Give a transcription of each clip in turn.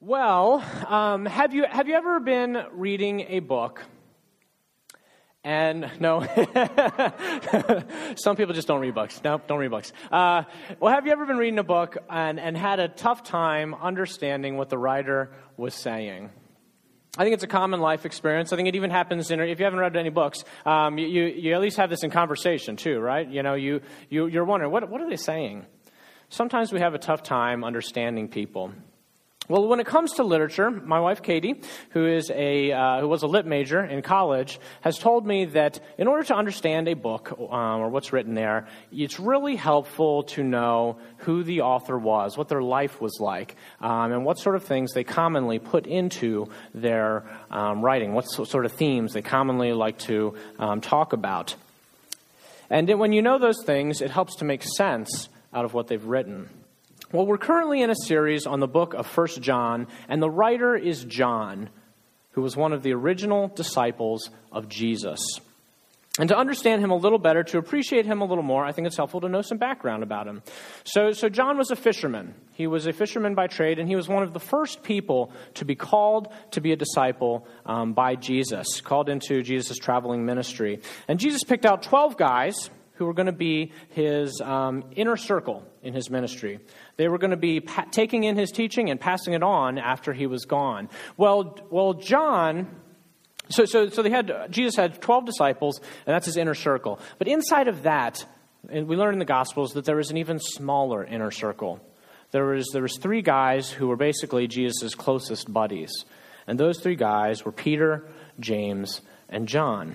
Well, um, have you have you ever been reading a book? And no, some people just don't read books. No, don't read books. Uh, well, have you ever been reading a book and, and had a tough time understanding what the writer was saying? I think it's a common life experience. I think it even happens in, if you haven't read any books, um, you, you at least have this in conversation too, right? You know, you, you, you're wondering, what, what are they saying? Sometimes we have a tough time understanding people. Well, when it comes to literature, my wife Katie, who is a uh, who was a lit major in college, has told me that in order to understand a book um, or what's written there, it's really helpful to know who the author was, what their life was like, um, and what sort of things they commonly put into their um, writing, what sort of themes they commonly like to um, talk about. And when you know those things, it helps to make sense out of what they've written. Well, we're currently in a series on the book of First John, and the writer is John, who was one of the original disciples of Jesus. And to understand him a little better, to appreciate him a little more, I think it's helpful to know some background about him. So, so John was a fisherman. He was a fisherman by trade, and he was one of the first people to be called to be a disciple um, by Jesus, called into Jesus' traveling ministry. And Jesus picked out 12 guys who were going to be his um, inner circle in his ministry. They were going to be pa- taking in his teaching and passing it on after he was gone. Well, well, John. So, so, so they had Jesus had twelve disciples, and that's his inner circle. But inside of that, and we learn in the Gospels that there was an even smaller inner circle. There was there was three guys who were basically Jesus' closest buddies, and those three guys were Peter, James, and John.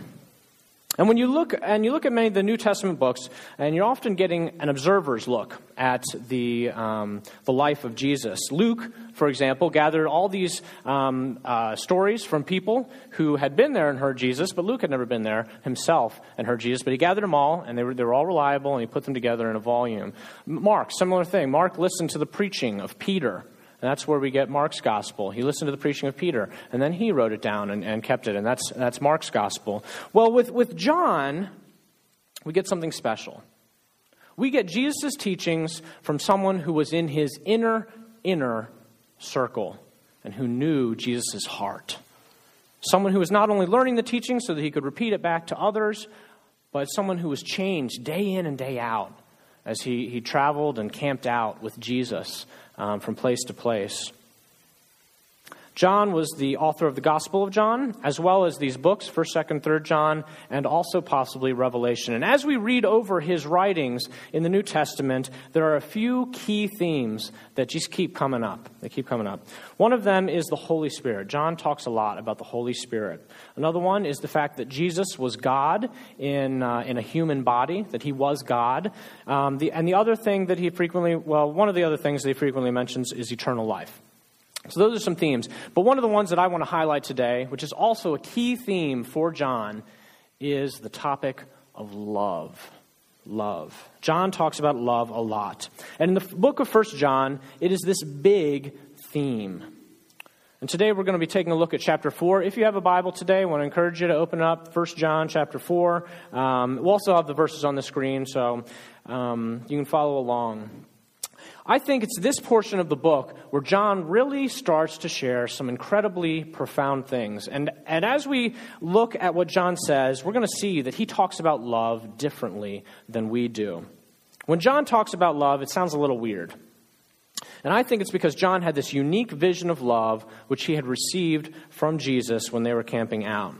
And when you look and you look at many of the New Testament books, and you're often getting an observer's look at the um, the life of Jesus. Luke, for example, gathered all these um, uh, stories from people who had been there and heard Jesus, but Luke had never been there himself and heard Jesus. But he gathered them all, and they were they were all reliable, and he put them together in a volume. Mark, similar thing. Mark listened to the preaching of Peter and that's where we get Mark's gospel. He listened to the preaching of Peter, and then he wrote it down and, and kept it, and that's, that's Mark's gospel. Well, with, with John, we get something special. We get Jesus' teachings from someone who was in his inner, inner circle and who knew Jesus' heart. Someone who was not only learning the teaching so that he could repeat it back to others, but someone who was changed day in and day out as he, he traveled and camped out with Jesus um, from place to place. John was the author of the Gospel of John, as well as these books, 1st, 2nd, 3rd John, and also possibly Revelation. And as we read over his writings in the New Testament, there are a few key themes that just keep coming up. They keep coming up. One of them is the Holy Spirit. John talks a lot about the Holy Spirit. Another one is the fact that Jesus was God in, uh, in a human body, that he was God. Um, the, and the other thing that he frequently, well, one of the other things that he frequently mentions is eternal life. So, those are some themes. But one of the ones that I want to highlight today, which is also a key theme for John, is the topic of love. Love. John talks about love a lot. And in the book of First John, it is this big theme. And today we're going to be taking a look at chapter 4. If you have a Bible today, I want to encourage you to open up 1 John chapter 4. Um, we'll also have the verses on the screen, so um, you can follow along. I think it's this portion of the book where John really starts to share some incredibly profound things. And, and as we look at what John says, we're going to see that he talks about love differently than we do. When John talks about love, it sounds a little weird. And I think it's because John had this unique vision of love which he had received from Jesus when they were camping out.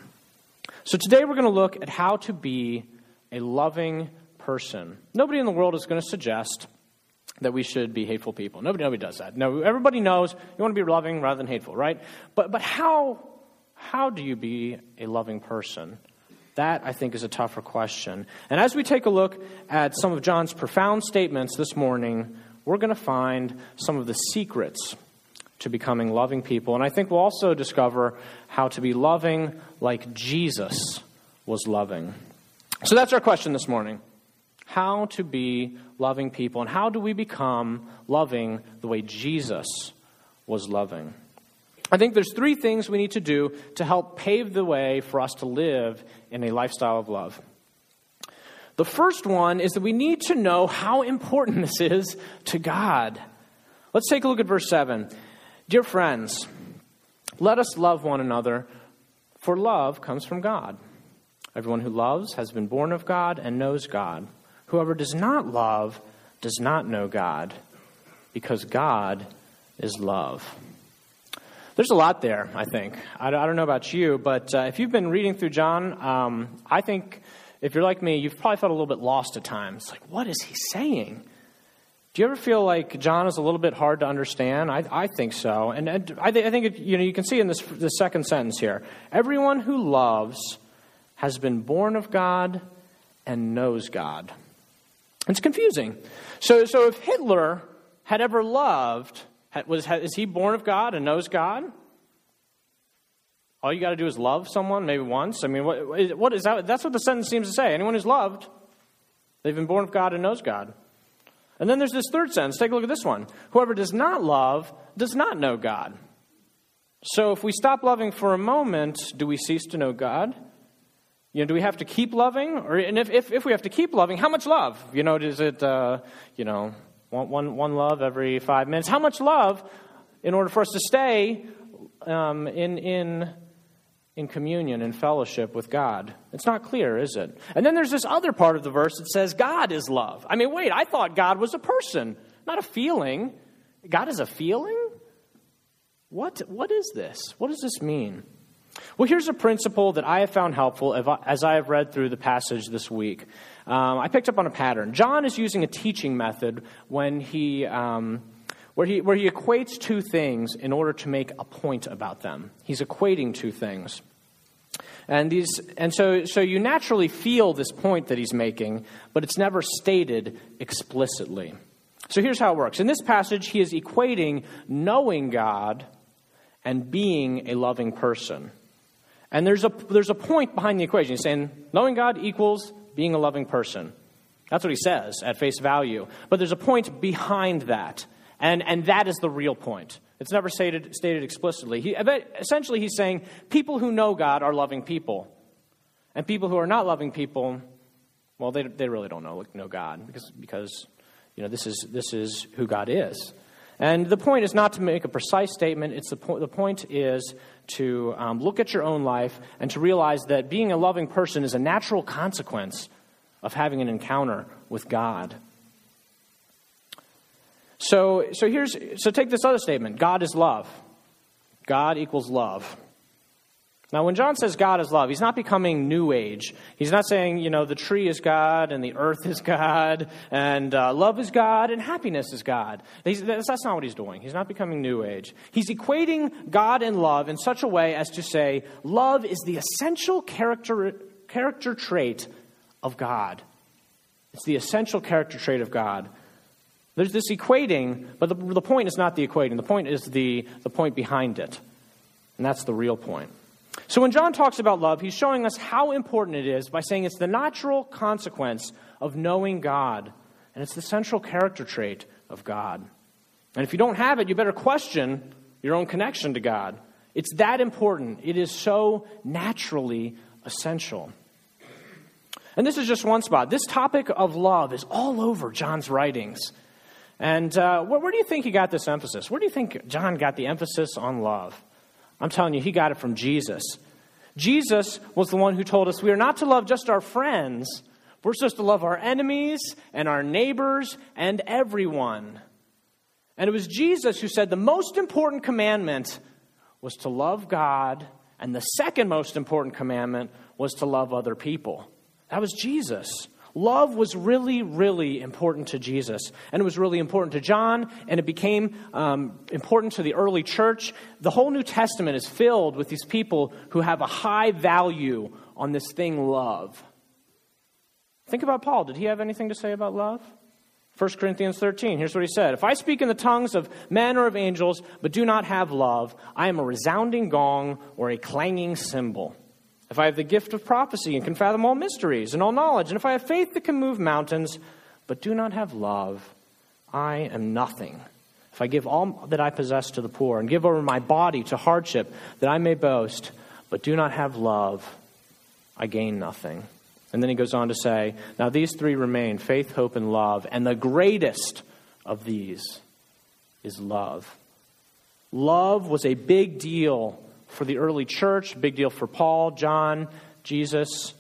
So today we're going to look at how to be a loving person. Nobody in the world is going to suggest that we should be hateful people. Nobody, nobody does that. No, everybody knows you want to be loving rather than hateful, right? But, but how, how do you be a loving person? That, I think, is a tougher question. And as we take a look at some of John's profound statements this morning, we're going to find some of the secrets to becoming loving people. And I think we'll also discover how to be loving like Jesus was loving. So that's our question this morning how to be loving people, and how do we become loving the way Jesus was loving. I think there's three things we need to do to help pave the way for us to live in a lifestyle of love. The first one is that we need to know how important this is to God. Let's take a look at verse 7. Dear friends, let us love one another, for love comes from God. Everyone who loves has been born of God and knows God. Whoever does not love does not know God, because God is love. There's a lot there, I think. I, don't know about you, but uh, if you've been reading through John, um, I think if you're like me, you've probably felt a little bit lost at times. Like, what is he saying? Do you ever feel like John is a little bit hard to understand? I, I think so. And, and I, th- I, think it, you, know, you can see in this, the second sentence here everyone who loves has been born of God and knows God. It's confusing. So, so if Hitler had ever loved, was, is he born of God and knows God? All you got to do is love someone, maybe once. I mean, what, what is that? That's what the sentence seems to say. Anyone who's loved, they've been born of God and knows God. And then there's this third sentence. Take a look at this one. Whoever does not love does not know God. So if we stop loving for a moment, do we cease to know God? You know, do we have to keep loving? Or, and if, if, if we have to keep loving, how much love? You know, is it, uh, you know, one, one, one love every five minutes? How much love in order for us to stay um, in, in in communion and fellowship with God. It's not clear, is it? And then there's this other part of the verse that says God is love. I mean, wait, I thought God was a person, not a feeling. God is a feeling? What, what is this? What does this mean? Well, here's a principle that I have found helpful as I have read through the passage this week. Um, I picked up on a pattern. John is using a teaching method when he. Um, where he, where he equates two things in order to make a point about them. He's equating two things. And, these, and so, so you naturally feel this point that he's making, but it's never stated explicitly. So here's how it works. In this passage, he is equating knowing God and being a loving person. And there's a, there's a point behind the equation. He's saying knowing God equals being a loving person. That's what he says at face value. But there's a point behind that. And, and that is the real point. It's never stated, stated explicitly. He, essentially, he's saying people who know God are loving people. And people who are not loving people, well, they, they really don't know, know God because, because you know, this, is, this is who God is. And the point is not to make a precise statement. It's the, po- the point is to um, look at your own life and to realize that being a loving person is a natural consequence of having an encounter with God. So, so here's so take this other statement God is love. God equals love. Now, when John says God is love, he's not becoming New Age. He's not saying, you know, the tree is God and the earth is God and uh, love is God and happiness is God. That's, that's not what he's doing. He's not becoming New Age. He's equating God and love in such a way as to say, love is the essential character, character trait of God. It's the essential character trait of God. There's this equating, but the, the point is not the equating. The point is the, the point behind it. And that's the real point. So when John talks about love, he's showing us how important it is by saying it's the natural consequence of knowing God. And it's the central character trait of God. And if you don't have it, you better question your own connection to God. It's that important. It is so naturally essential. And this is just one spot. This topic of love is all over John's writings. And uh, where, where, do you think he got this emphasis? Where do you think John got the emphasis on love? I'm telling you, he got it from Jesus. Jesus was the one who told us we are not to love just our friends, we're supposed to love our enemies and our neighbors and everyone. And it was Jesus who said the most important commandment was to love God, and the second most important commandment was to love other people. That was Jesus. Love was really, really important to Jesus, and it was really important to John, and it became um, important to the early church. The whole New Testament is filled with these people who have a high value on this thing, love. Think about Paul. Did he have anything to say about love? 1 Corinthians 13, here's what he said If I speak in the tongues of men or of angels, but do not have love, I am a resounding gong or a clanging cymbal. If I have the gift of prophecy and can fathom all mysteries and all knowledge, and if I have faith that can move mountains, but do not have love, I am nothing. If I give all that I possess to the poor and give over my body to hardship that I may boast, but do not have love, I gain nothing. And then he goes on to say, Now these three remain faith, hope, and love, and the greatest of these is love. Love was a big deal for the early church, big deal for Paul, John, Jesus.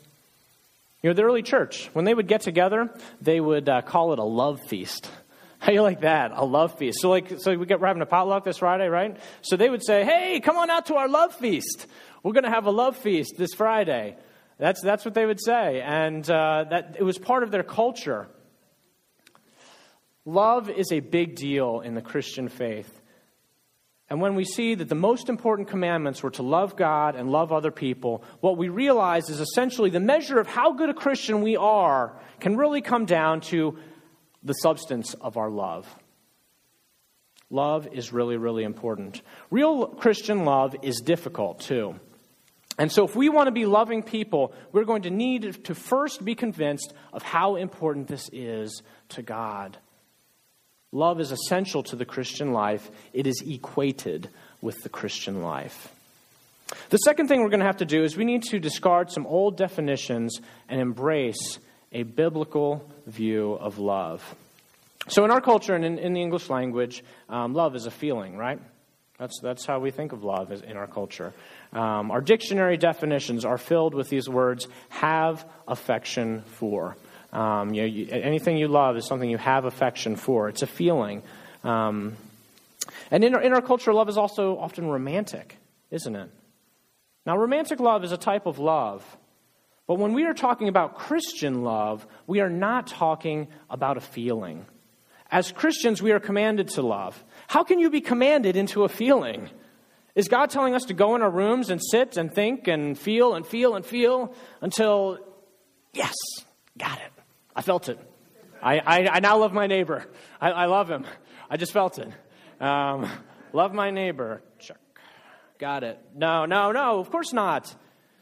You know, the early church, when they would get together, they would uh, call it a love feast. How you like that? A love feast. So, like, so we get we're having a potluck this Friday, right? So they would say, "Hey, come on out to our love feast. We're going to have a love feast this Friday." That's that's what they would say, and uh, that it was part of their culture. Love is a big deal in the Christian faith. And when we see that the most important commandments were to love God and love other people, what we realize is essentially the measure of how good a Christian we are can really come down to the substance of our love. Love is really, really important. Real Christian love is difficult, too. And so, if we want to be loving people, we're going to need to first be convinced of how important this is to God. Love is essential to the Christian life, it is equated with the Christian life. The second thing we're going to have to do is we need to discard some old definitions and embrace a biblical view of love. So, in our culture and in, in the English language, um, love is a feeling, right? That's, that's how we think of love in our culture. Um, our dictionary definitions are filled with these words have affection for. Um, you know, you, anything you love is something you have affection for. It's a feeling. Um, and in our, in our culture, love is also often romantic, isn't it? Now, romantic love is a type of love. But when we are talking about Christian love, we are not talking about a feeling. As Christians, we are commanded to love. How can you be commanded into a feeling? Is God telling us to go in our rooms and sit and think and feel and feel and feel until, yes, got it? I felt it. I, I, I now love my neighbor. I, I, love him. I just felt it. Um, love my neighbor. Check. Got it. No, no, no, of course not.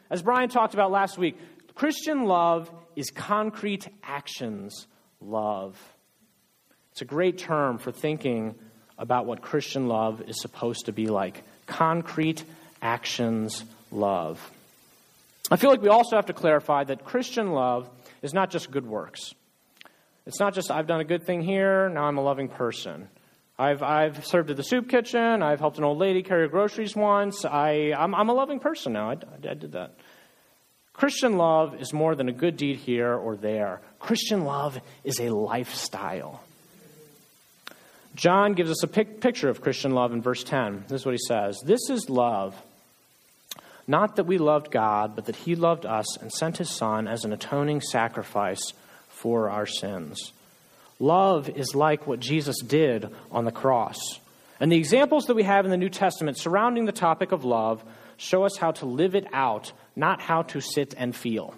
As Brian talked about last week, Christian love is concrete actions love. It's a great term for thinking about what Christian love is supposed to be like. Concrete actions love. I feel like we also have to clarify that Christian love is not just good works. It's not just, I've done a good thing here, now I'm a loving person. I've, I've served at the soup kitchen, I've helped an old lady carry groceries once, I, I'm, I'm a loving person now. I, I did that. Christian love is more than a good deed here or there. Christian love is a lifestyle. John gives us a pic- picture of Christian love in verse 10. This is what he says This is love not that we loved God, but that He loved us and sent His Son as an atoning sacrifice for our sins. Love is like what Jesus did on the cross. And the examples that we have in the New Testament surrounding the topic of love show us how to live it out, not how to sit and feel.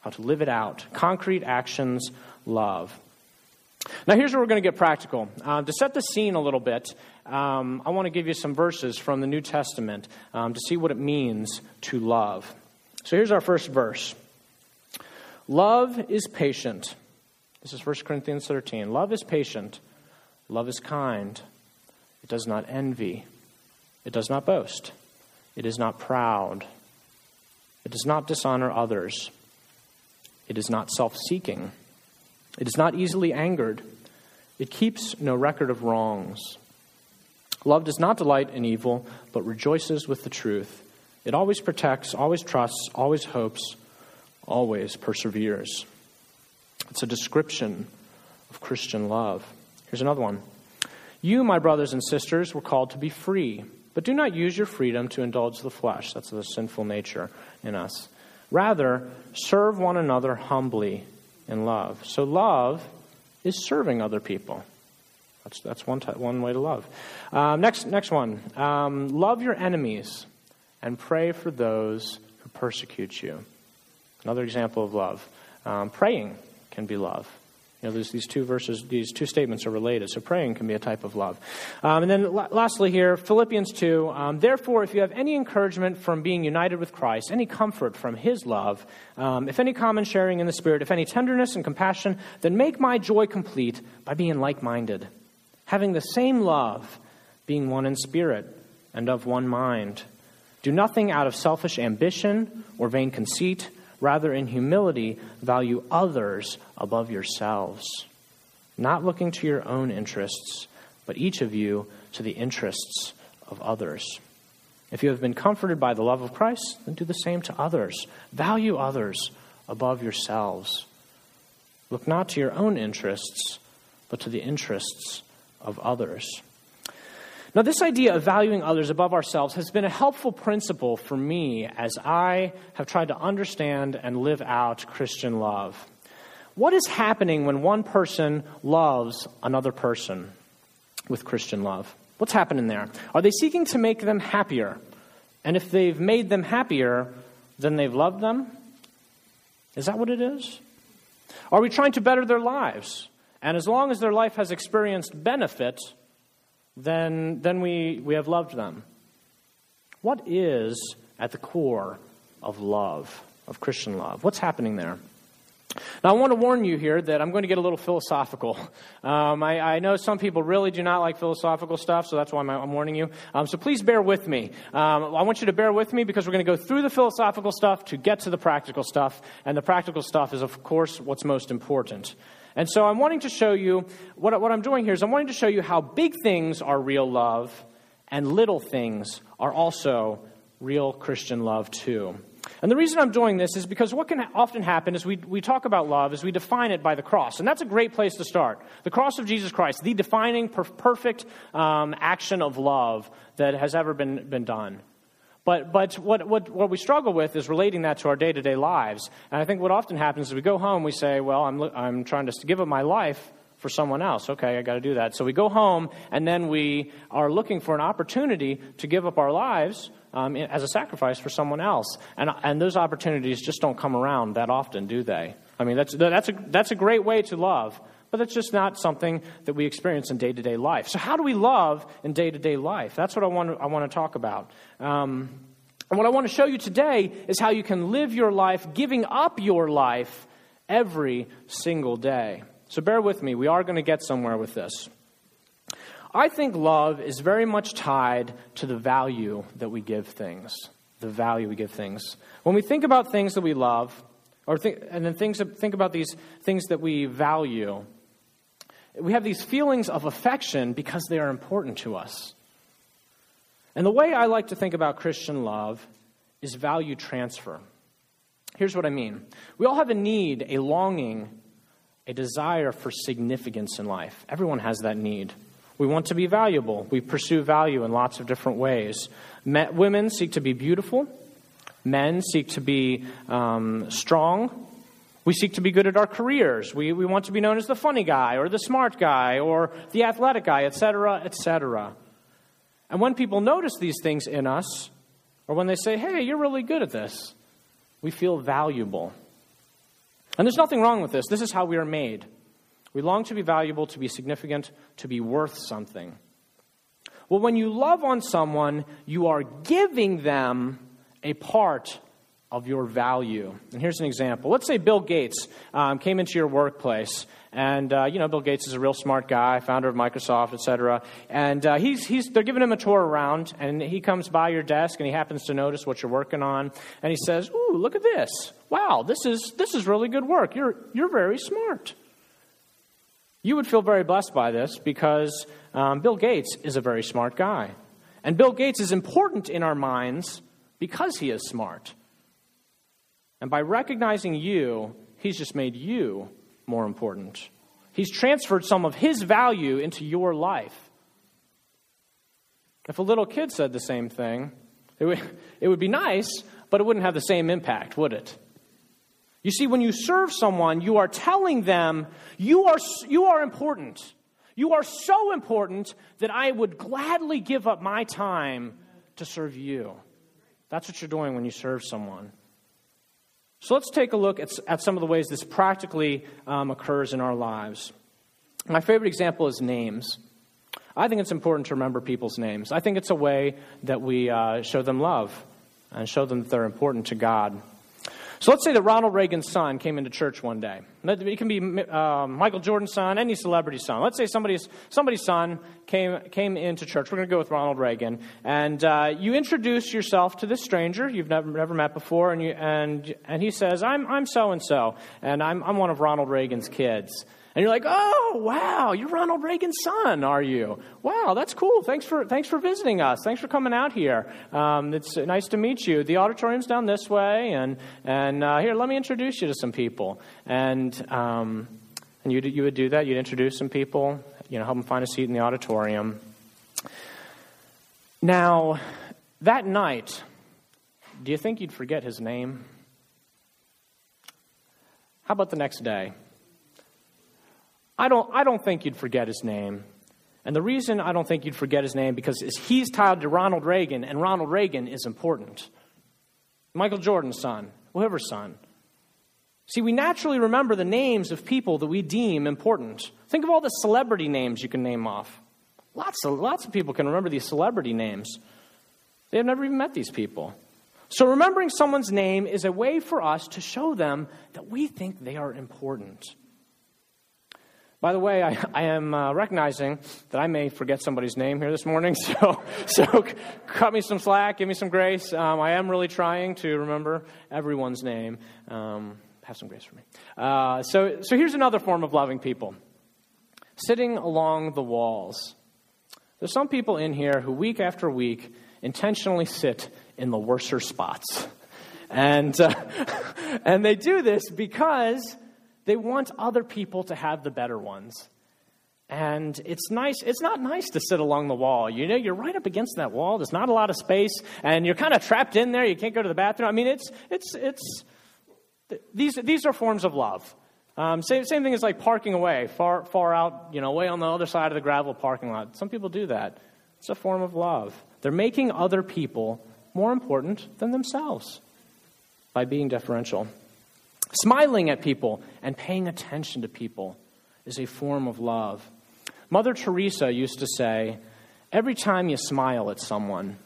How to live it out. Concrete actions, love. Now, here's where we're going to get practical. Uh, to set the scene a little bit, um, I want to give you some verses from the New Testament um, to see what it means to love. So, here's our first verse Love is patient. This is 1 Corinthians 13. Love is patient. Love is kind. It does not envy. It does not boast. It is not proud. It does not dishonor others. It is not self seeking. It is not easily angered. It keeps no record of wrongs. Love does not delight in evil, but rejoices with the truth. It always protects, always trusts, always hopes, always perseveres. It's a description of Christian love. Here's another one. You, my brothers and sisters, were called to be free, but do not use your freedom to indulge the flesh. That's the sinful nature in us. Rather, serve one another humbly in love. So, love is serving other people. That's, that's one, t- one way to love. Um, next, next one um, love your enemies and pray for those who persecute you. Another example of love. Um, praying can be love. You know, these two verses, these two statements are related, so praying can be a type of love. Um, and then lastly, here, Philippians 2 um, Therefore, if you have any encouragement from being united with Christ, any comfort from his love, um, if any common sharing in the Spirit, if any tenderness and compassion, then make my joy complete by being like minded, having the same love, being one in spirit and of one mind. Do nothing out of selfish ambition or vain conceit Rather, in humility, value others above yourselves, not looking to your own interests, but each of you to the interests of others. If you have been comforted by the love of Christ, then do the same to others. Value others above yourselves. Look not to your own interests, but to the interests of others. Now, this idea of valuing others above ourselves has been a helpful principle for me as I have tried to understand and live out Christian love. What is happening when one person loves another person with Christian love? What's happening there? Are they seeking to make them happier? And if they've made them happier, then they've loved them? Is that what it is? Are we trying to better their lives? And as long as their life has experienced benefit, then, then we, we have loved them. What is at the core of love, of Christian love? What's happening there? Now, I want to warn you here that I'm going to get a little philosophical. Um, I, I, know some people really do not like philosophical stuff, so that's why I'm, I'm warning you. Um, so please bear with me. Um, I want you to bear with me because we're going to go through the philosophical stuff to get to the practical stuff, and the practical stuff is, of course, what's most important. And so I'm wanting to show you, what, what I'm doing here is I'm wanting to show you how big things are real love and little things are also real Christian love too. And the reason I'm doing this is because what can often happen is we, we talk about love is we define it by the cross. And that's a great place to start. The cross of Jesus Christ, the defining per- perfect um, action of love that has ever been, been done. But, but what, what, what we struggle with is relating that to our day to day lives. And I think what often happens is we go home, we say, Well, I'm, I'm trying to give up my life for someone else. Okay, I got to do that. So we go home, and then we are looking for an opportunity to give up our lives um, as a sacrifice for someone else. And, and those opportunities just don't come around that often, do they? I mean, that's, that's, a, that's a great way to love, but it's just not something that we experience in day to day life. So, how do we love in day to day life? That's what I want to, I want to talk about. Um, and what I want to show you today is how you can live your life giving up your life every single day. So, bear with me. We are going to get somewhere with this. I think love is very much tied to the value that we give things. The value we give things. When we think about things that we love, or think, and then things, think about these things that we value, we have these feelings of affection because they are important to us. And the way I like to think about Christian love is value transfer. Here's what I mean we all have a need, a longing, a desire for significance in life. Everyone has that need. We want to be valuable. We pursue value in lots of different ways. Men, women seek to be beautiful. Men seek to be um, strong. We seek to be good at our careers. We, we want to be known as the funny guy or the smart guy or the athletic guy, etc., etc. And when people notice these things in us, or when they say, hey, you're really good at this, we feel valuable. And there's nothing wrong with this. This is how we are made. We long to be valuable, to be significant, to be worth something. Well, when you love on someone, you are giving them a part of your value. And here's an example. Let's say Bill Gates um, came into your workplace, and uh, you know Bill Gates is a real smart guy, founder of Microsoft, etc. And uh, he's, he's, they're giving him a tour around, and he comes by your desk, and he happens to notice what you're working on, and he says, "Ooh, look at this! Wow, this is this is really good work. You're you're very smart." You would feel very blessed by this because um, Bill Gates is a very smart guy. And Bill Gates is important in our minds because he is smart. And by recognizing you, he's just made you more important. He's transferred some of his value into your life. If a little kid said the same thing, it would, it would be nice, but it wouldn't have the same impact, would it? You see, when you serve someone, you are telling them, you are, you are important. You are so important that I would gladly give up my time to serve you. That's what you're doing when you serve someone. So let's take a look at, at some of the ways this practically um, occurs in our lives. My favorite example is names. I think it's important to remember people's names. I think it's a way that we uh, show them love and show them that they're important to God. So let's say that Ronald Reagan's son came into church one day. It can be uh, Michael Jordan's son, any celebrity's son. Let's say somebody's, somebody's son came, came into church. We're going to go with Ronald Reagan. And uh, you introduce yourself to this stranger you've never, never met before, and, you, and, and he says, I'm, I'm so-and-so, and I'm, I'm one of Ronald Reagan's kids. And you're like, oh, wow, you're Ronald Reagan's son, are you? Wow, that's cool. Thanks for, thanks for visiting us. Thanks for coming out here. Um, it's nice to meet you. The auditorium's down this way, and, and uh, here, let me introduce you to some people. And, um, and you, you would do that. You'd introduce some people, you know, help them find a seat in the auditorium. Now, that night, do you think you'd forget his name? How about the next day? I don't, I don't think you'd forget his name. And the reason I don't think you'd forget his name because he's tied to Ronald Reagan, and Ronald Reagan is important. Michael Jordan's son, whoever's son. See, we naturally remember the names of people that we deem important. Think of all the celebrity names you can name off. Lots of, lots of people can remember these celebrity names. They have never even met these people. So, remembering someone's name is a way for us to show them that we think they are important. By the way, I, I am uh, recognizing that I may forget somebody's name here this morning, so, so cut me some slack, give me some grace. Um, I am really trying to remember everyone's name. Um, have some grace for me. Uh, so, so here's another form of loving people sitting along the walls. There's some people in here who, week after week, intentionally sit in the worser spots. And, uh, and they do this because they want other people to have the better ones. And it's nice, it's not nice to sit along the wall. You know, you're right up against that wall. There's not a lot of space, and you're kind of trapped in there. You can't go to the bathroom. I mean, it's, it's, it's, these, these are forms of love. Um, same, same thing as like parking away, far, far out, you know, way on the other side of the gravel parking lot. Some people do that. It's a form of love. They're making other people more important than themselves by being deferential. Smiling at people and paying attention to people is a form of love. Mother Teresa used to say, Every time you smile at someone,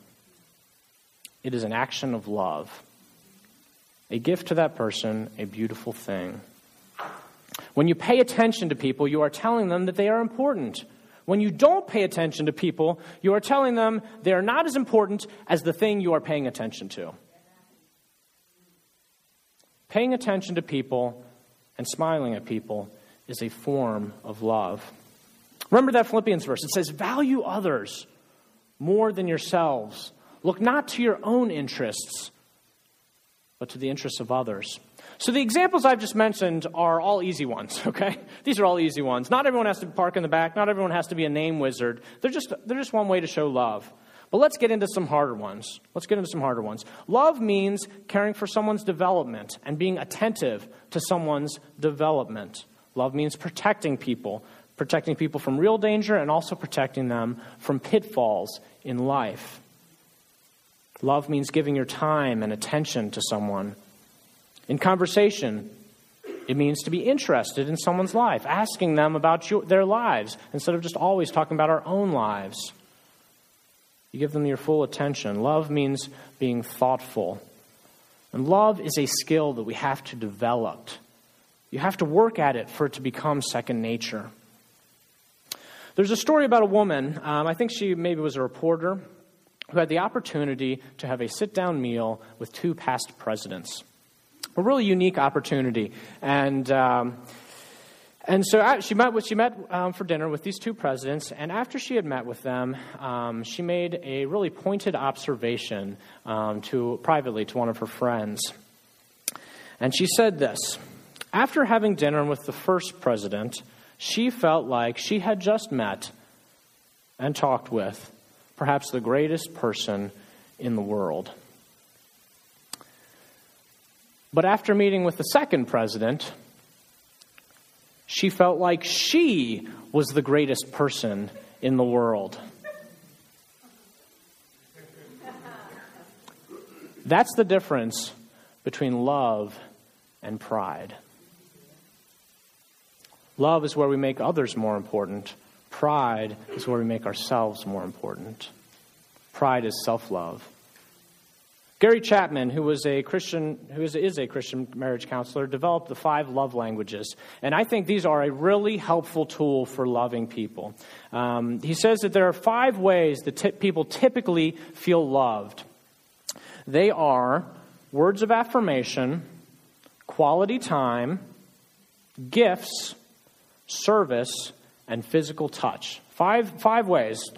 it is an action of love. A gift to that person, a beautiful thing. When you pay attention to people, you are telling them that they are important. When you don't pay attention to people, you are telling them they are not as important as the thing you are paying attention to. Paying attention to people and smiling at people is a form of love. Remember that Philippians verse. It says, Value others more than yourselves. Look not to your own interests, but to the interests of others. So the examples I've just mentioned are all easy ones, okay? These are all easy ones. Not everyone has to park in the back, not everyone has to be a name wizard. They're just, they're just one way to show love. But let's get into some harder ones. Let's get into some harder ones. Love means caring for someone's development and being attentive to someone's development. Love means protecting people, protecting people from real danger and also protecting them from pitfalls in life. Love means giving your time and attention to someone. In conversation, it means to be interested in someone's life, asking them about your, their lives instead of just always talking about our own lives. You give them your full attention. Love means being thoughtful. And love is a skill that we have to develop. You have to work at it for it to become second nature. There's a story about a woman, um, I think she maybe was a reporter, who had the opportunity to have a sit down meal with two past presidents. A really unique opportunity. And. Um, and so she met, she met um, for dinner with these two presidents, and after she had met with them, um, she made a really pointed observation um, to, privately to one of her friends. And she said this After having dinner with the first president, she felt like she had just met and talked with perhaps the greatest person in the world. But after meeting with the second president, she felt like she was the greatest person in the world. That's the difference between love and pride. Love is where we make others more important. Pride is where we make ourselves more important. Pride is self love. Gary Chapman, who was a Christian, who is, is a Christian marriage counselor, developed the five love languages, and I think these are a really helpful tool for loving people. Um, he says that there are five ways that t- people typically feel loved. They are words of affirmation, quality time, gifts, service, and physical touch. Five, five ways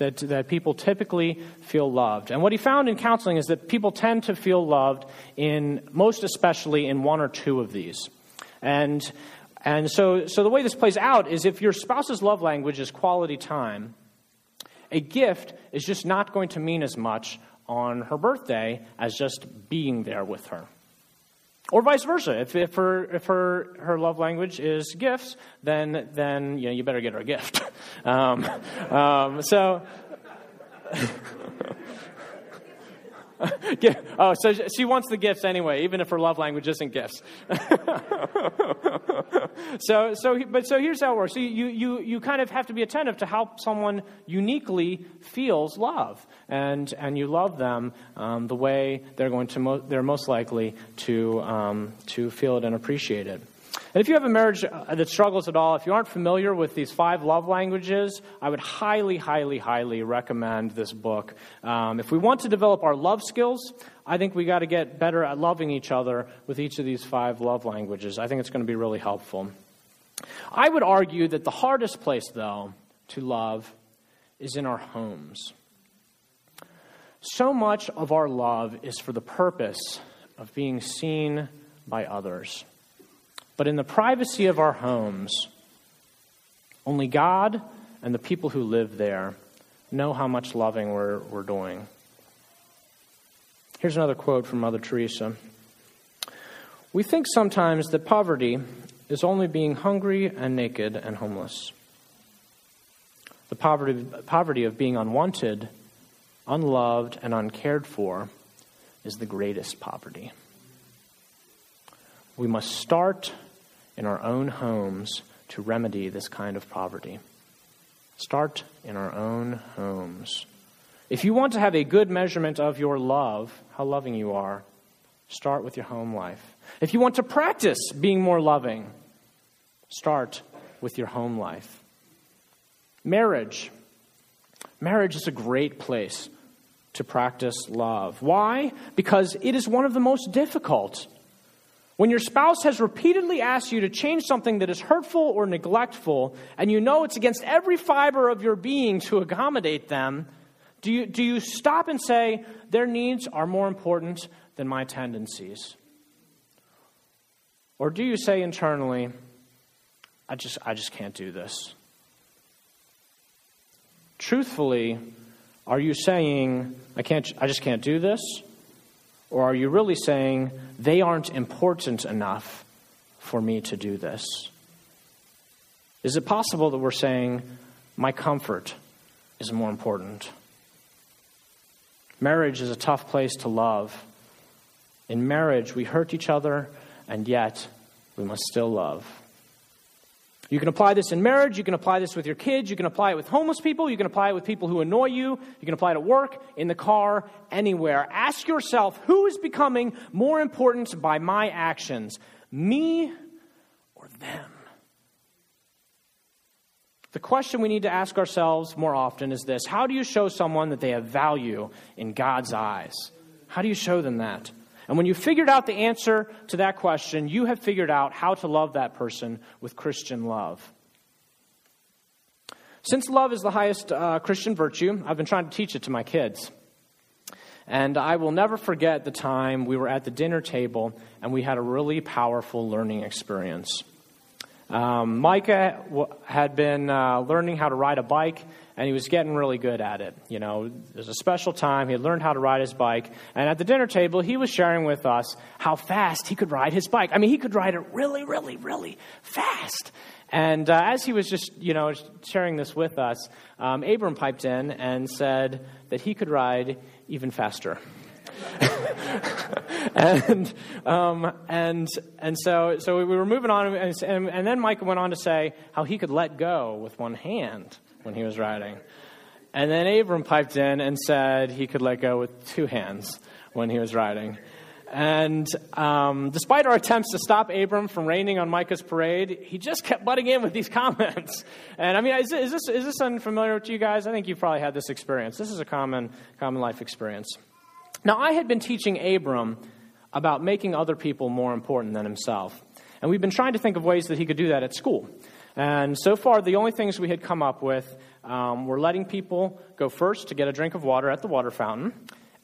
that, that people typically feel loved. And what he found in counseling is that people tend to feel loved in, most especially, in one or two of these. And, and so, so the way this plays out is if your spouse's love language is quality time, a gift is just not going to mean as much on her birthday as just being there with her. Or vice versa. If, if, her, if her, her love language is gifts, then, then you, know, you better get her a gift. um, um, so. oh, so she wants the gifts anyway, even if her love language isn't gifts. so, so, but so here's how it works. So you, you, you kind of have to be attentive to how someone uniquely feels love, and and you love them um, the way they're going to mo- they're most likely to um, to feel it and appreciate it. And if you have a marriage uh, that struggles at all, if you aren't familiar with these five love languages, I would highly, highly, highly recommend this book. Um, if we want to develop our love skills, I think we got to get better at loving each other with each of these five love languages. I think it's going to be really helpful. I would argue that the hardest place, though, to love is in our homes. So much of our love is for the purpose of being seen by others. But in the privacy of our homes, only God and the people who live there know how much loving we're, we're doing. Here's another quote from Mother Teresa. We think sometimes that poverty is only being hungry and naked and homeless. The poverty, poverty of being unwanted, unloved, and uncared for is the greatest poverty. We must start in our own homes to remedy this kind of poverty. Start in our own homes. If you want to have a good measurement of your love, how loving you are, start with your home life. If you want to practice being more loving, start with your home life. Marriage. Marriage is a great place to practice love. Why? Because it is one of the most difficult when your spouse has repeatedly asked you to change something that is hurtful or neglectful, and you know it's against every fiber of your being to accommodate them, do you, do you stop and say, their needs are more important than my tendencies? Or do you say internally, I just, I just can't do this? Truthfully, are you saying, I, can't, I just can't do this? Or are you really saying they aren't important enough for me to do this? Is it possible that we're saying my comfort is more important? Marriage is a tough place to love. In marriage, we hurt each other, and yet we must still love. You can apply this in marriage. You can apply this with your kids. You can apply it with homeless people. You can apply it with people who annoy you. You can apply it at work, in the car, anywhere. Ask yourself who is becoming more important by my actions, me or them? The question we need to ask ourselves more often is this How do you show someone that they have value in God's eyes? How do you show them that? And when you figured out the answer to that question, you have figured out how to love that person with Christian love. Since love is the highest uh, Christian virtue, I've been trying to teach it to my kids. And I will never forget the time we were at the dinner table and we had a really powerful learning experience. Um, Micah had been uh, learning how to ride a bike, and he was getting really good at it. You know, there's a special time. He had learned how to ride his bike, and at the dinner table, he was sharing with us how fast he could ride his bike. I mean, he could ride it really, really, really fast. And uh, as he was just, you know, sharing this with us, um, Abram piped in and said that he could ride even faster. and um, and and so so we were moving on, and, and then Micah went on to say how he could let go with one hand when he was riding, and then Abram piped in and said he could let go with two hands when he was riding. And um, despite our attempts to stop Abram from raining on Micah's parade, he just kept butting in with these comments. And I mean, is, is, this, is this unfamiliar to you guys? I think you've probably had this experience. This is a common, common life experience. Now, I had been teaching Abram about making other people more important than himself. And we've been trying to think of ways that he could do that at school. And so far, the only things we had come up with um, were letting people go first to get a drink of water at the water fountain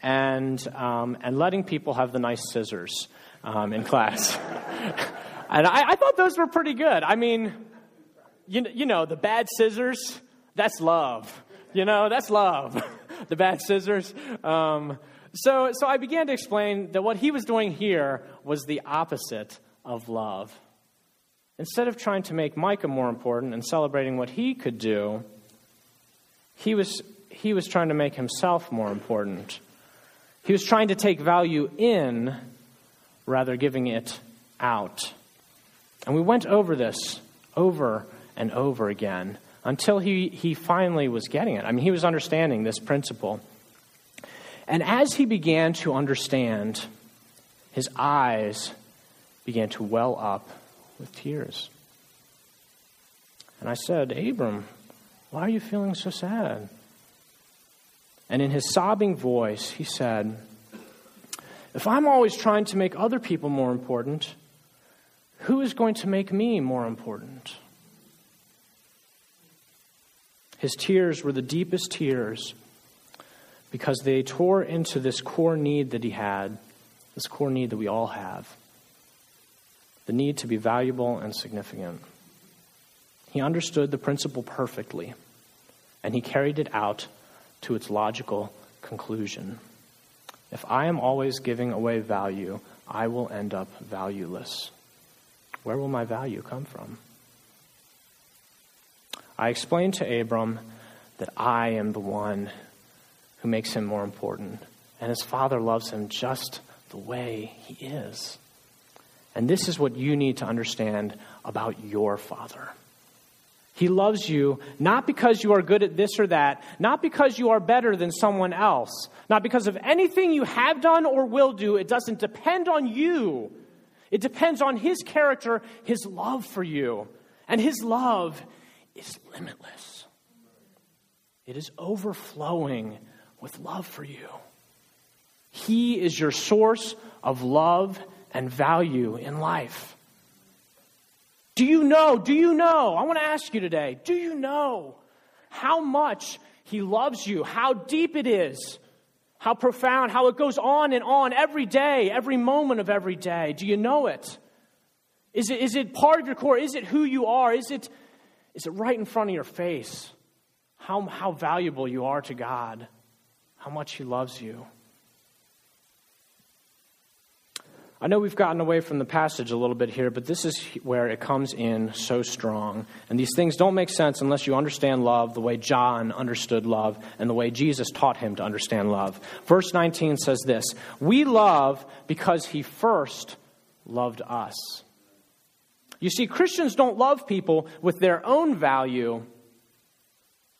and, um, and letting people have the nice scissors um, in class. and I, I thought those were pretty good. I mean, you, you know, the bad scissors, that's love. You know, that's love. the bad scissors. So, so I began to explain that what he was doing here was the opposite of love. Instead of trying to make Micah more important and celebrating what he could do, he was, he was trying to make himself more important. He was trying to take value in rather giving it out. And we went over this over and over again until he, he finally was getting it. I mean, he was understanding this principle. And as he began to understand, his eyes began to well up with tears. And I said, Abram, why are you feeling so sad? And in his sobbing voice, he said, If I'm always trying to make other people more important, who is going to make me more important? His tears were the deepest tears because they tore into this core need that he had, this core need that we all have the need to be valuable and significant. He understood the principle perfectly, and he carried it out to its logical conclusion. If I am always giving away value, I will end up valueless. Where will my value come from? I explained to Abram that I am the one who makes him more important, and his father loves him just the way he is. And this is what you need to understand about your father. He loves you not because you are good at this or that, not because you are better than someone else, not because of anything you have done or will do. It doesn't depend on you. It depends on His character, His love for you. And His love is limitless, it is overflowing with love for you. He is your source of love and value in life. Do you know? Do you know? I want to ask you today do you know how much He loves you? How deep it is? How profound? How it goes on and on every day, every moment of every day? Do you know it? Is it, is it part of your core? Is it who you are? Is it, is it right in front of your face? How, how valuable you are to God, how much He loves you. I know we've gotten away from the passage a little bit here, but this is where it comes in so strong. And these things don't make sense unless you understand love the way John understood love and the way Jesus taught him to understand love. Verse 19 says this We love because he first loved us. You see, Christians don't love people with their own value.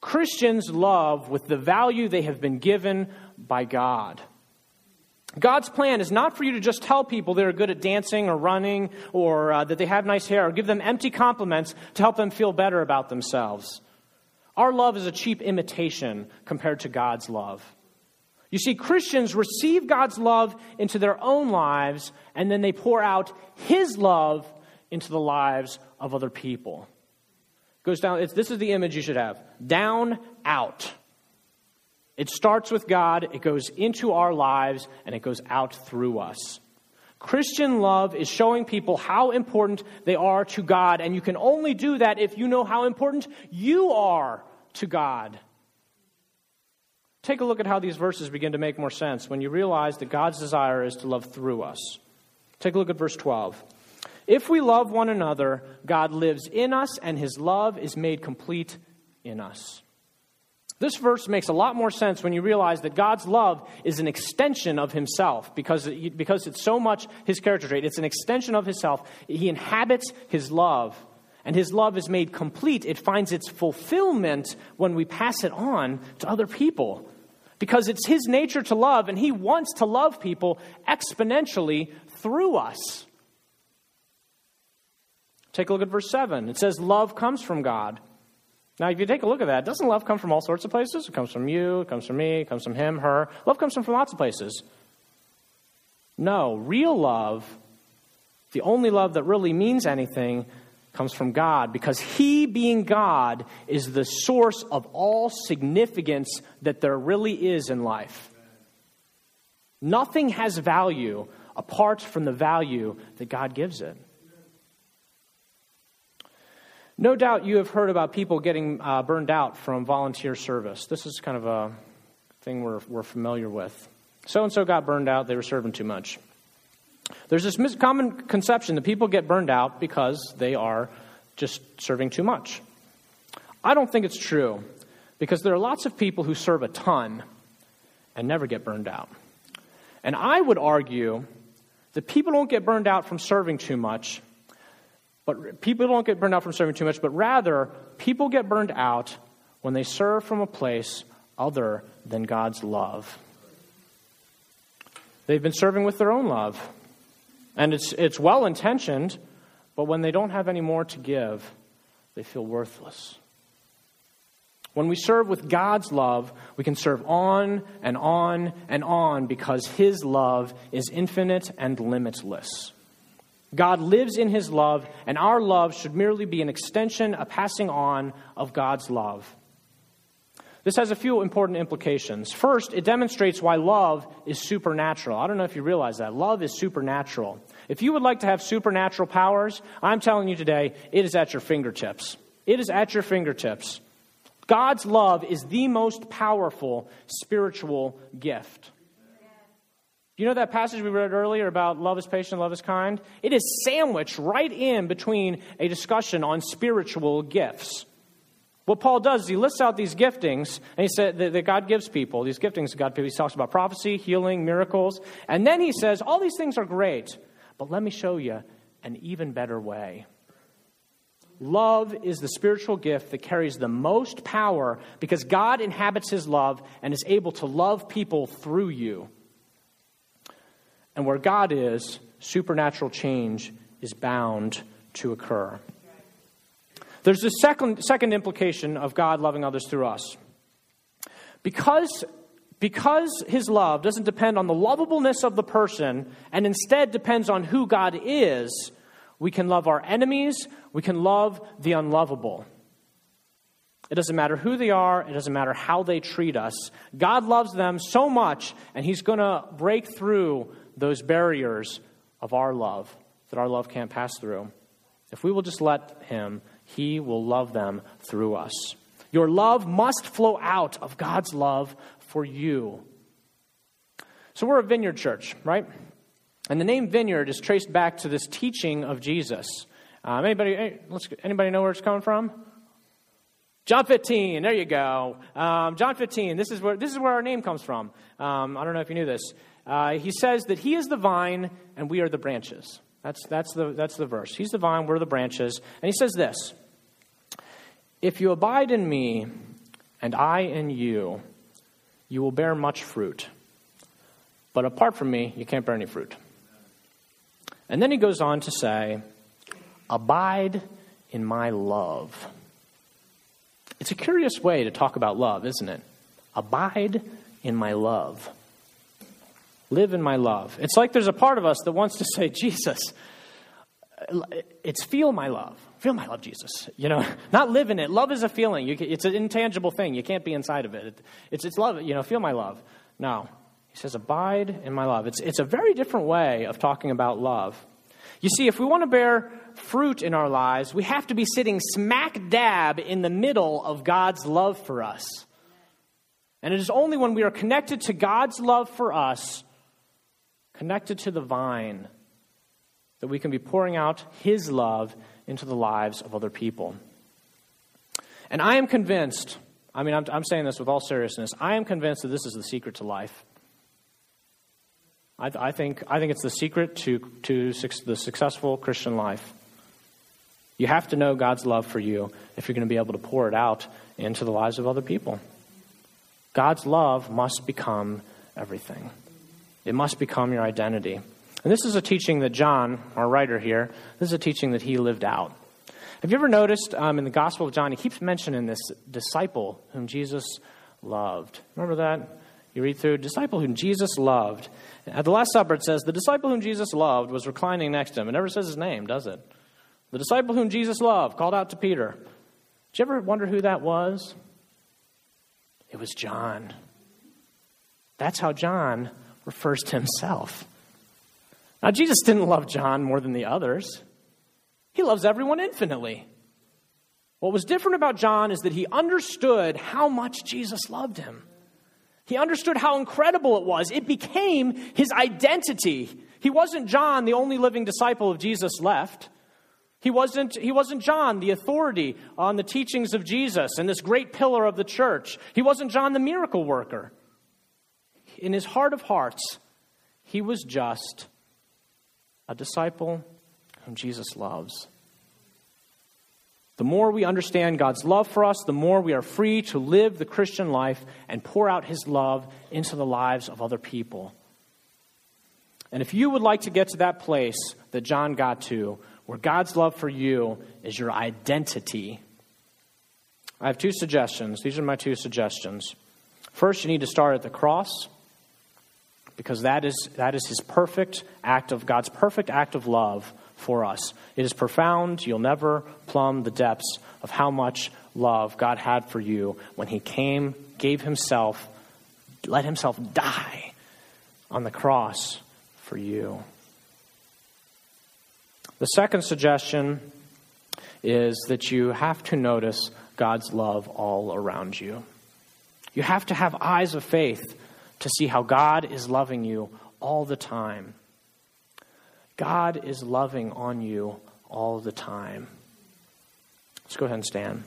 Christians love with the value they have been given by God. God's plan is not for you to just tell people they're good at dancing or running or uh, that they have nice hair or give them empty compliments to help them feel better about themselves. Our love is a cheap imitation compared to God's love. You see, Christians receive God's love into their own lives and then they pour out His love into the lives of other people. Goes down, this is the image you should have down, out. It starts with God, it goes into our lives, and it goes out through us. Christian love is showing people how important they are to God, and you can only do that if you know how important you are to God. Take a look at how these verses begin to make more sense when you realize that God's desire is to love through us. Take a look at verse 12. If we love one another, God lives in us, and his love is made complete in us. This verse makes a lot more sense when you realize that God's love is an extension of himself because, because it's so much his character trait. It's an extension of himself. He inhabits his love, and his love is made complete. It finds its fulfillment when we pass it on to other people because it's his nature to love, and he wants to love people exponentially through us. Take a look at verse 7. It says, Love comes from God. Now, if you take a look at that, doesn't love come from all sorts of places? It comes from you, it comes from me, it comes from him, her. Love comes from, lots of places. No, real love, the only love that really means anything, comes from God because He, being God, is the source of all significance that there really is in life. Nothing has value apart from the value that God gives it. No doubt you have heard about people getting uh, burned out from volunteer service. This is kind of a thing we're, we're familiar with. So and so got burned out, they were serving too much. There's this mis- common conception that people get burned out because they are just serving too much. I don't think it's true because there are lots of people who serve a ton and never get burned out. And I would argue that people don't get burned out from serving too much, but people don't get burned out from serving too much, but rather people get burned out when they serve from a place other than God's love. They've been serving with their own love. And it's, it's well intentioned, but when they don't have any more to give, they feel worthless. When we serve with God's love, we can serve on and on and on because His love is infinite and limitless. God lives in His love, and our love should merely be an extension, a passing on of God's love. This has a few important implications. First, it demonstrates why love is supernatural. I don't know if you realize that. Love is supernatural. If you would like to have supernatural powers, I'm telling you today, it is at your fingertips. It is at your fingertips. God's love is the most powerful spiritual gift. You know that passage we read earlier about love is patient, love is kind? It is sandwiched right in between a discussion on spiritual gifts. What Paul does is he lists out these giftings, and he said that, that God gives people, these giftings that God gives. He talks about prophecy, healing, miracles. And then he says, all these things are great, but let me show you an even better way. Love is the spiritual gift that carries the most power because God inhabits his love and is able to love people through you. And where God is, supernatural change is bound to occur. There's a second, second implication of God loving others through us. Because, because his love doesn't depend on the lovableness of the person and instead depends on who God is, we can love our enemies, we can love the unlovable. It doesn't matter who they are, it doesn't matter how they treat us. God loves them so much, and He's going to break through those barriers of our love that our love can't pass through. If we will just let Him he will love them through us. Your love must flow out of God's love for you. So we're a vineyard church, right? And the name vineyard is traced back to this teaching of Jesus. Um, anybody, anybody know where it's coming from? John 15, there you go. Um, John 15, this is, where, this is where our name comes from. Um, I don't know if you knew this. Uh, he says that he is the vine and we are the branches. That's, that's, the, that's the verse. He's the vine, we're the branches. And he says this If you abide in me and I in you, you will bear much fruit. But apart from me, you can't bear any fruit. And then he goes on to say, Abide in my love. It's a curious way to talk about love, isn't it? Abide in my love. Live in my love. It's like there's a part of us that wants to say, Jesus, it's feel my love. Feel my love, Jesus. You know, not live in it. Love is a feeling. Can, it's an intangible thing. You can't be inside of it. It's, it's love. You know, feel my love. No. He says, abide in my love. It's, it's a very different way of talking about love. You see, if we want to bear fruit in our lives, we have to be sitting smack dab in the middle of God's love for us. And it is only when we are connected to God's love for us connected to the vine, that we can be pouring out His love into the lives of other people. And I am convinced, I mean, I'm, I'm saying this with all seriousness, I am convinced that this is the secret to life. I, I, think, I think it's the secret to, to the successful Christian life. You have to know God's love for you if you're going to be able to pour it out into the lives of other people. God's love must become everything. It must become your identity. And this is a teaching that John, our writer here, this is a teaching that he lived out. Have you ever noticed um, in the Gospel of John, he keeps mentioning this disciple whom Jesus loved? Remember that? You read through, disciple whom Jesus loved. At the Last Supper, it says, the disciple whom Jesus loved was reclining next to him. It never says his name, does it? The disciple whom Jesus loved called out to Peter. Did you ever wonder who that was? It was John. That's how John refers to himself. Now, Jesus didn't love John more than the others, he loves everyone infinitely. What was different about John is that he understood how much Jesus loved him. He understood how incredible it was. It became his identity. He wasn't John, the only living disciple of Jesus left. He wasn't, he wasn't John, the authority on the teachings of Jesus and this great pillar of the church. He wasn't John, the miracle worker. In his heart of hearts, he was just a disciple whom Jesus loves. The more we understand God's love for us, the more we are free to live the Christian life and pour out His love into the lives of other people. And if you would like to get to that place that John got to, where God's love for you is your identity, I have two suggestions. These are my two suggestions. First, you need to start at the cross because that is, that is his perfect act of God's perfect act of love for us. It is profound. You'll never plumb the depths of how much love God had for you when he came, gave himself, let himself die on the cross for you. The second suggestion is that you have to notice God's love all around you. You have to have eyes of faith to see how God is loving you all the time. God is loving on you all the time. Let's go ahead and stand.